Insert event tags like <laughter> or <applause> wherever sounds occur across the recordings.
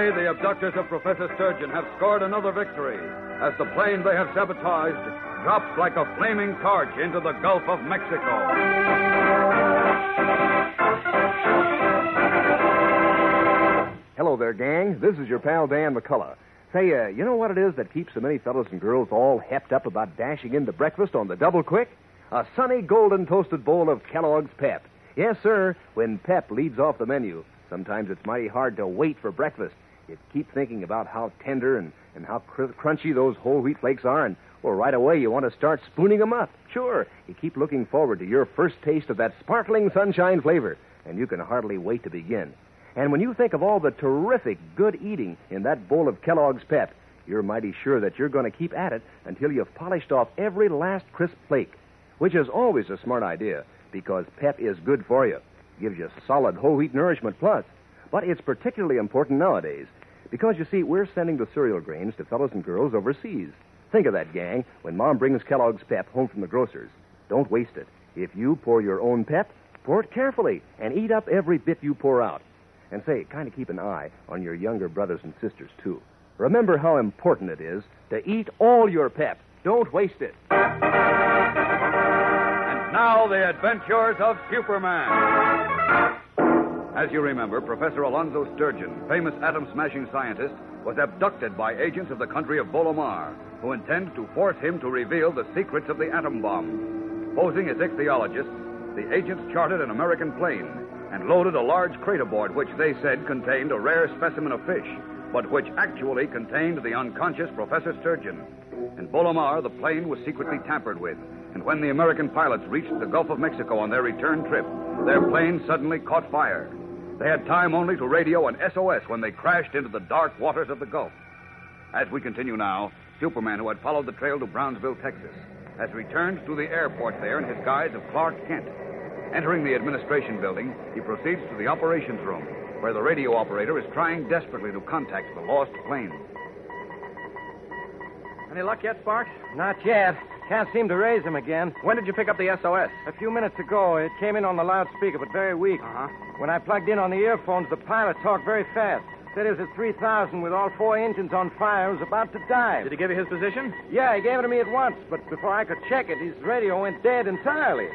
Today, the abductors of Professor Sturgeon have scored another victory as the plane they have sabotaged drops like a flaming torch into the Gulf of Mexico. Hello there, gang. This is your pal Dan McCullough. Say, uh, you know what it is that keeps so many fellows and girls all hepped up about dashing into breakfast on the double quick? A sunny golden toasted bowl of Kellogg's Pep. Yes, sir. When Pep leads off the menu, sometimes it's mighty hard to wait for breakfast. You keep thinking about how tender and, and how cr- crunchy those whole wheat flakes are, and well, right away you want to start spooning them up. Sure, you keep looking forward to your first taste of that sparkling sunshine flavor, and you can hardly wait to begin. And when you think of all the terrific good eating in that bowl of Kellogg's Pep, you're mighty sure that you're going to keep at it until you've polished off every last crisp flake, which is always a smart idea because Pep is good for you. Gives you solid whole wheat nourishment plus. But it's particularly important nowadays because you see, we're sending the cereal grains to fellows and girls overseas. Think of that, gang, when Mom brings Kellogg's Pep home from the grocer's. Don't waste it. If you pour your own Pep, pour it carefully and eat up every bit you pour out. And say, kind of keep an eye on your younger brothers and sisters, too. Remember how important it is to eat all your pep. Don't waste it. And now, the adventures of Superman. As you remember, Professor Alonzo Sturgeon, famous atom smashing scientist, was abducted by agents of the country of Bolomar, who intend to force him to reveal the secrets of the atom bomb. Posing as ichthyologists, the agents chartered an American plane and loaded a large crate aboard which they said contained a rare specimen of fish, but which actually contained the unconscious Professor Sturgeon. In Bolomar, the plane was secretly tampered with, and when the American pilots reached the Gulf of Mexico on their return trip, their plane suddenly caught fire. They had time only to radio an SOS when they crashed into the dark waters of the Gulf. As we continue now, Superman, who had followed the trail to Brownsville, Texas, has returned to the airport there in his guise of Clark Kent. Entering the administration building, he proceeds to the operations room, where the radio operator is trying desperately to contact the lost plane. Any luck yet, Sparks? Not yet. Can't seem to raise him again. When did you pick up the SOS? A few minutes ago, it came in on the loudspeaker, but very weak. Uh huh. When I plugged in on the earphones, the pilot talked very fast. Said he was at 3,000 with all four engines on fire. He was about to dive. Did he give you his position? Yeah, he gave it to me at once, but before I could check it, his radio went dead entirely.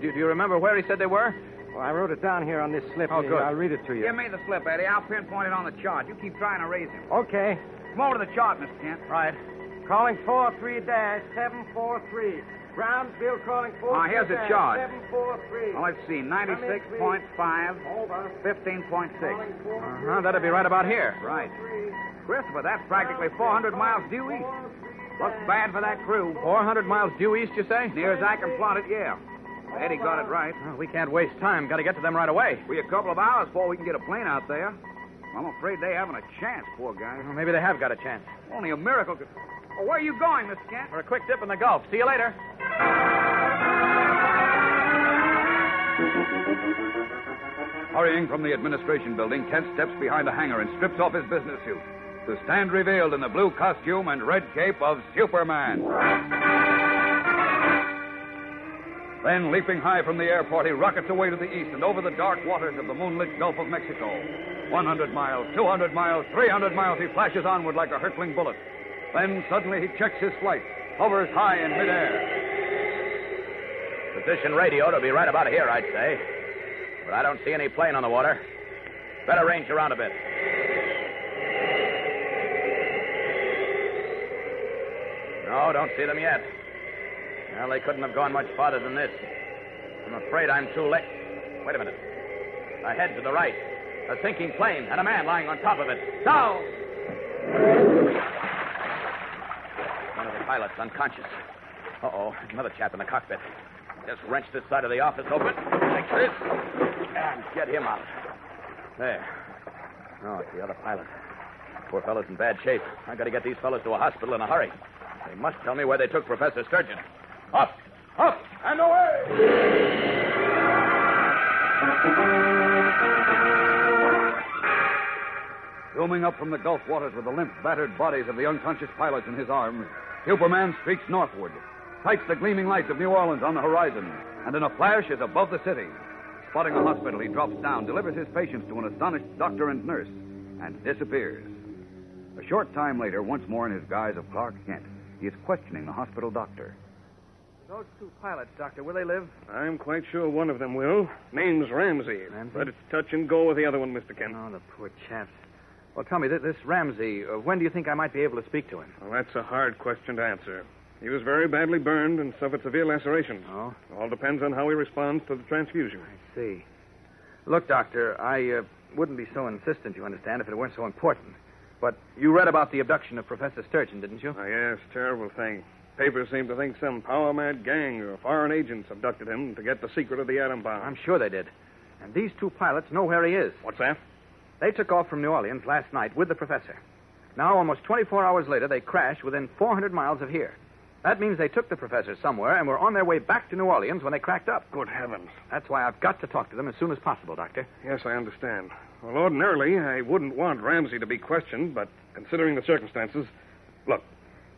Do, do you remember where he said they were? Well, I wrote it down here on this slip. Oh, good. I'll read it to you. Give me the slip, Eddie. I'll pinpoint it on the chart. You keep trying to raise him. Okay. Come over to the chart, Mr. Kent. Right. Calling 43-743. Brownsville calling 43 Ah, here's the chart. 743. Well, let's see. 96.5, Over. 15.6. Uh-huh. That'd be right about here. Right. Christopher, that's practically 400 miles due east. Looks bad for that crew. 400 miles due east, you say? Near as I can plot it, yeah. Eddie got it right. Well, we can't waste time. Got to get to them right away. We a couple of hours before we can get a plane out there. I'm afraid they haven't a chance, poor guys. Well, maybe they have got a chance. Only a miracle could. Oh, where are you going, Mr. Kent? For a quick dip in the Gulf. See you later. Hurrying from the administration building, Kent steps behind a hangar and strips off his business suit to stand revealed in the blue costume and red cape of Superman. Then, leaping high from the airport, he rockets away to the east and over the dark waters of the moonlit Gulf of Mexico. 100 miles, 200 miles, 300 miles, he flashes onward like a hurtling bullet. Then, suddenly, he checks his flight, hovers high in midair. Position radio to be right about here, I'd say. but I don't see any plane on the water. Better range around a bit. No, don't see them yet. Well, they couldn't have gone much farther than this. I'm afraid I'm too late. Wait a minute. Ahead to the right. A sinking plane and a man lying on top of it. Now! Pilots unconscious. Uh-oh, another chap in the cockpit. Just wrench this side of the office open. Like this. And get him out. There. No, it's the other pilot. Poor fellow's in bad shape. I gotta get these fellows to a hospital in a hurry. They must tell me where they took Professor Sturgeon. Up! Up! And away! Zooming up from the Gulf waters with the limp, battered bodies of the unconscious pilots in his arms, Superman streaks northward, sights the gleaming lights of New Orleans on the horizon, and in a flash is above the city. Spotting a hospital, he drops down, delivers his patients to an astonished doctor and nurse, and disappears. A short time later, once more in his guise of Clark Kent, he is questioning the hospital doctor. Those two pilots, Doctor, will they live? I'm quite sure one of them will. Name's Ramsey. Ramsey? But it's touch and go with the other one, Mr. Kent. Oh, the poor chaps. Well, tell me, th- this Ramsey, uh, when do you think I might be able to speak to him? Well, that's a hard question to answer. He was very badly burned and suffered severe lacerations. Oh? All depends on how he responds to the transfusion. I see. Look, Doctor, I uh, wouldn't be so insistent, you understand, if it weren't so important. But you read about the abduction of Professor Sturgeon, didn't you? Oh, yes, terrible thing. Papers seem to think some power mad gang or foreign agents abducted him to get the secret of the atom bomb. I'm sure they did. And these two pilots know where he is. What's that? They took off from New Orleans last night with the professor. Now, almost 24 hours later, they crashed within 400 miles of here. That means they took the professor somewhere and were on their way back to New Orleans when they cracked up. Good heavens. That's why I've got to talk to them as soon as possible, Doctor. Yes, I understand. Well, ordinarily, I wouldn't want Ramsey to be questioned, but considering the circumstances. Look,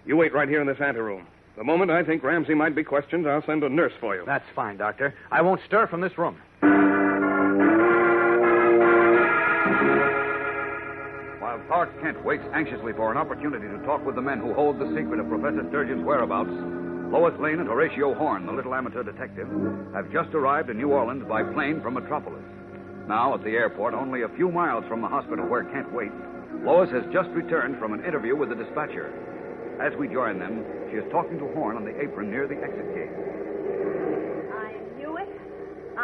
you wait right here in this anteroom. The moment I think Ramsey might be questioned, I'll send a nurse for you. That's fine, Doctor. I won't stir from this room. Clark Kent waits anxiously for an opportunity to talk with the men who hold the secret of Professor Sturgeon's whereabouts, Lois Lane and Horatio Horn, the little amateur detective, have just arrived in New Orleans by plane from Metropolis. Now, at the airport, only a few miles from the hospital where Kent waits, Lois has just returned from an interview with the dispatcher. As we join them, she is talking to Horn on the apron near the exit gate.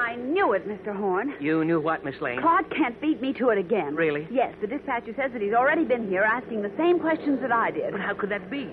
I knew it. I knew it, Mr. Horn. You knew what, Miss Lane? Clark can't beat me to it again. Really? Yes, the dispatcher says that he's already been here asking the same questions that I did. But how could that be?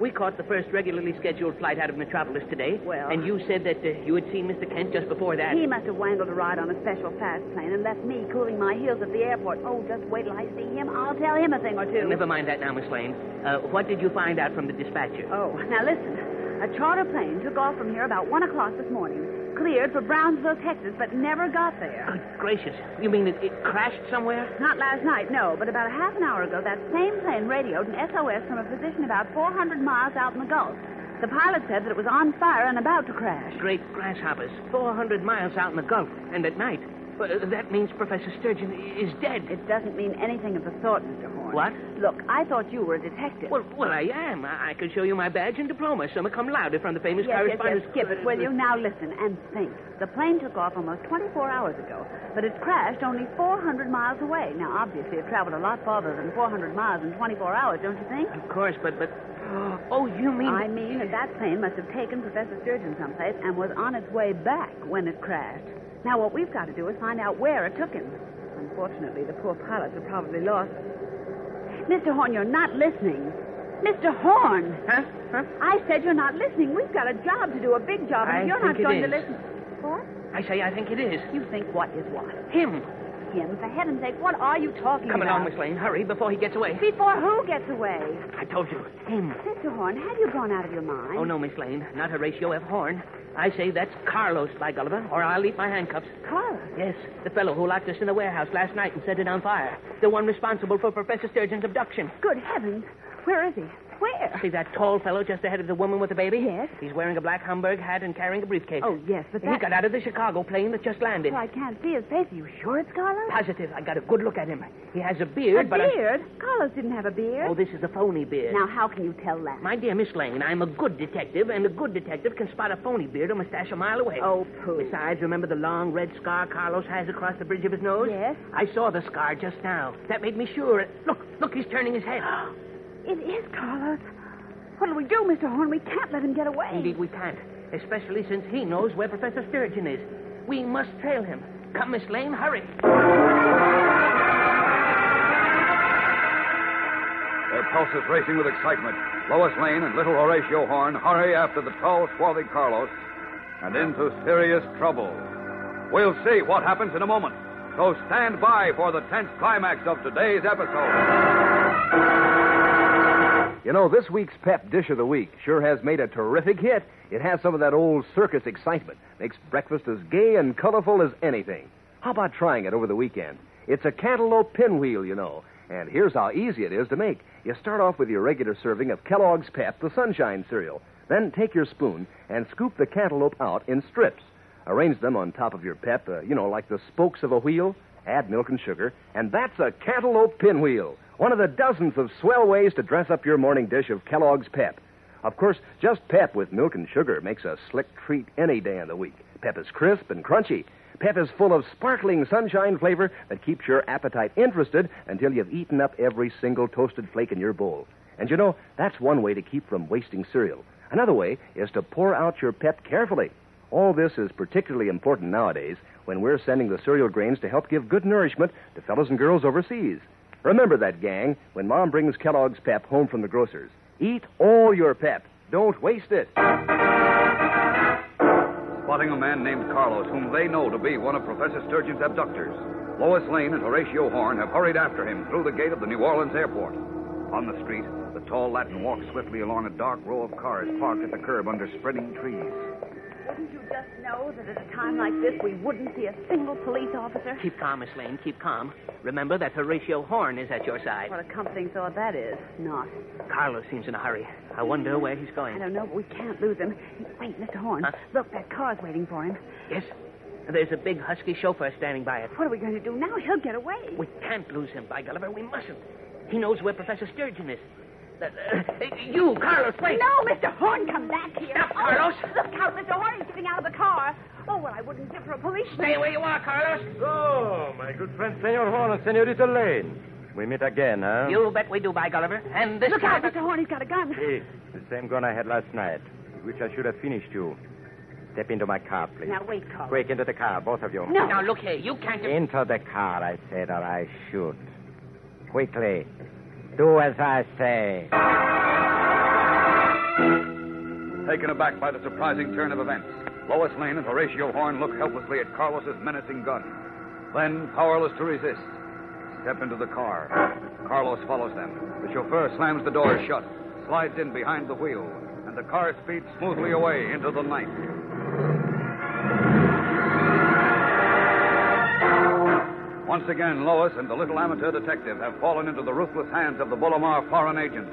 We caught the first regularly scheduled flight out of Metropolis today. Well- And you said that uh, you had seen Mr. Kent just before that. He must have wangled a ride on a special fast plane and left me cooling my heels at the airport. Oh, just wait till I see him. I'll tell him a thing or two. Never mind that now, Miss Lane. Uh, what did you find out from the dispatcher? Oh, now listen. A charter plane took off from here about 1 o'clock this morning, cleared for Brownsville, Texas, but never got there. Good gracious. You mean it, it crashed somewhere? Not last night, no, but about a half an hour ago, that same plane radioed an SOS from a position about 400 miles out in the Gulf. The pilot said that it was on fire and about to crash. Great grasshoppers. 400 miles out in the Gulf. And at night. Uh, that means Professor Sturgeon is dead. It doesn't mean anything of the sort, Mr. Horn. What? Look, I thought you were a detective. Well, well, I am. I, I could show you my badge and diploma, summa cum laude, from the famous yes, yes, correspondence. yes, skip it, will you? Now listen and think. The plane took off almost 24 hours ago, but it crashed only 400 miles away. Now, obviously, it traveled a lot farther than 400 miles in 24 hours, don't you think? Of course, but but. <gasps> Oh, you mean? I mean that that plane must have taken Professor Sturgeon someplace and was on its way back when it crashed. Now, what we've got to do is find out where it took him. Unfortunately, the poor pilots are probably lost. Mr. Horn, you're not listening. Mr. Horn! Huh? Huh? I said you're not listening. We've got a job to do, a big job, and I if you're not going is. to listen. What? I say I think it is. You think what is what? Him. For heaven's sake, what are you talking Come about? Come along, Miss Lane. Hurry before he gets away. Before who gets away? I told you. Him. Mr. Horn, have you gone out of your mind? Oh, no, Miss Lane. Not Horatio F. Horn. I say that's Carlos, by Gulliver, or I'll leave my handcuffs. Carlos. Yes, the fellow who locked us in the warehouse last night and set it on fire. The one responsible for Professor Sturgeon's abduction. Good heavens. Where is he? Where? See that tall fellow just ahead of the woman with the baby? Yes. He's wearing a black Homburg hat and carrying a briefcase. Oh, yes, but He that... got out of the Chicago plane that just landed. Well, I can't see his face. Are you sure it's Carlos? Positive. I got a good look at him. He has a A beard, but I... beard? Carlos didn't have a beard. Oh, this is a phony beard. Now, how can you tell that? My dear Miss Lane, I'm a good detective, and a good detective can spot a phony beard or mustache a mile away. Oh, pooh. Besides, remember the long red scar Carlos has across the bridge of his nose? Yes. I saw the scar just now. That made me sure. Look, look, he's turning his head. <gasps> <gasps> It is Carlos. What'll we do, Mr. Horn? We can't let him get away. Indeed, we can't, especially since he knows where Professor Sturgeon is. We must trail him. Come, Miss Lane, hurry. Their pulses racing with excitement. Lois Lane and little Horatio Horn hurry after the tall, swarthy Carlos and into serious trouble. We'll see what happens in a moment. So stand by for the tense climax of today's episode. You know, this week's Pep Dish of the Week sure has made a terrific hit. It has some of that old circus excitement, makes breakfast as gay and colorful as anything. How about trying it over the weekend? It's a cantaloupe pinwheel, you know. And here's how easy it is to make. You start off with your regular serving of Kellogg's Pep, the Sunshine cereal. Then take your spoon and scoop the cantaloupe out in strips. Arrange them on top of your Pep, uh, you know, like the spokes of a wheel. Add milk and sugar, and that's a cantaloupe pinwheel. One of the dozens of swell ways to dress up your morning dish of Kellogg's Pep. Of course, just Pep with milk and sugar makes a slick treat any day of the week. Pep is crisp and crunchy. Pep is full of sparkling sunshine flavor that keeps your appetite interested until you've eaten up every single toasted flake in your bowl. And you know, that's one way to keep from wasting cereal. Another way is to pour out your Pep carefully. All this is particularly important nowadays when we're sending the cereal grains to help give good nourishment to fellows and girls overseas. Remember that, gang, when Mom brings Kellogg's Pep home from the grocer's. Eat all your Pep. Don't waste it. Spotting a man named Carlos, whom they know to be one of Professor Sturgeon's abductors, Lois Lane and Horatio Horn have hurried after him through the gate of the New Orleans airport. On the street, the tall Latin walks swiftly along a dark row of cars parked at the curb under spreading trees. Wouldn't you just know that at a time like this we wouldn't see a single police officer? Keep calm, Miss Lane. Keep calm. Remember that Horatio Horn is at your side. What a comforting thought that is. Not. Carlos seems in a hurry. I wonder where he's going. I don't know, but we can't lose him. Wait, Mr. Horn. Huh? Look, that car's waiting for him. Yes? There's a big husky chauffeur standing by it. What are we going to do now? He'll get away. We can't lose him, by Gulliver. We mustn't. He knows where Professor Sturgeon is. You, Carlos, wait. No, Mr. Horn, come back here. Stop, Oh, Carlos. look out, Mr. Horn. He's getting out of the car. Oh, well, I wouldn't give for a policeman. Stay where you are, Carlos. Oh, my good friend, Senor Horn and Senorita Lane. We meet again, huh? You bet we do, by Gulliver. And this Look out, time... Mr. Horn. He's got a gun. Hey, the same gun I had last night, which I should have finished you. Step into my car, please. Now, wait, Carlos. Quick, into the car, both of you. No. Now, look here. You can't... Into the car, I said, or I shoot. Quickly. Do as I say. Taken aback by the surprising turn of events, Lois Lane and Horatio Horn look helplessly at Carlos's menacing gun. Then, powerless to resist, step into the car. Carlos follows them. The chauffeur slams the door shut, slides in behind the wheel, and the car speeds smoothly away into the night. Once again, Lois and the little amateur detective have fallen into the ruthless hands of the Bullamar foreign agent.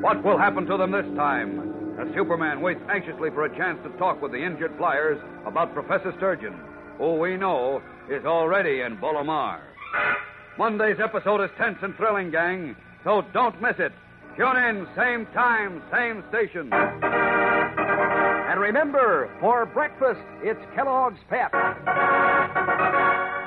What will happen to them this time? As Superman waits anxiously for a chance to talk with the injured flyers about Professor Sturgeon, who we know is already in Bullamar. Monday's episode is tense and thrilling, gang, so don't miss it. Tune in, same time, same station. And remember, for breakfast, it's Kellogg's Pep.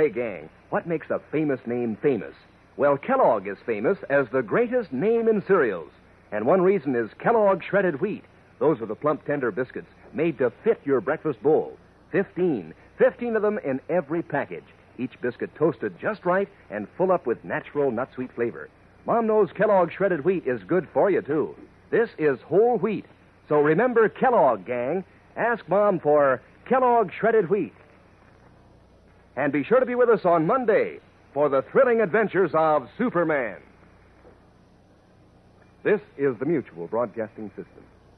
Say, gang, what makes a famous name famous? Well, Kellogg is famous as the greatest name in cereals. And one reason is Kellogg shredded wheat. Those are the plump, tender biscuits made to fit your breakfast bowl. Fifteen. Fifteen of them in every package. Each biscuit toasted just right and full up with natural nut sweet flavor. Mom knows Kellogg shredded wheat is good for you, too. This is whole wheat. So remember Kellogg, gang. Ask Mom for Kellogg shredded wheat. And be sure to be with us on Monday for the thrilling adventures of Superman. This is the Mutual Broadcasting System.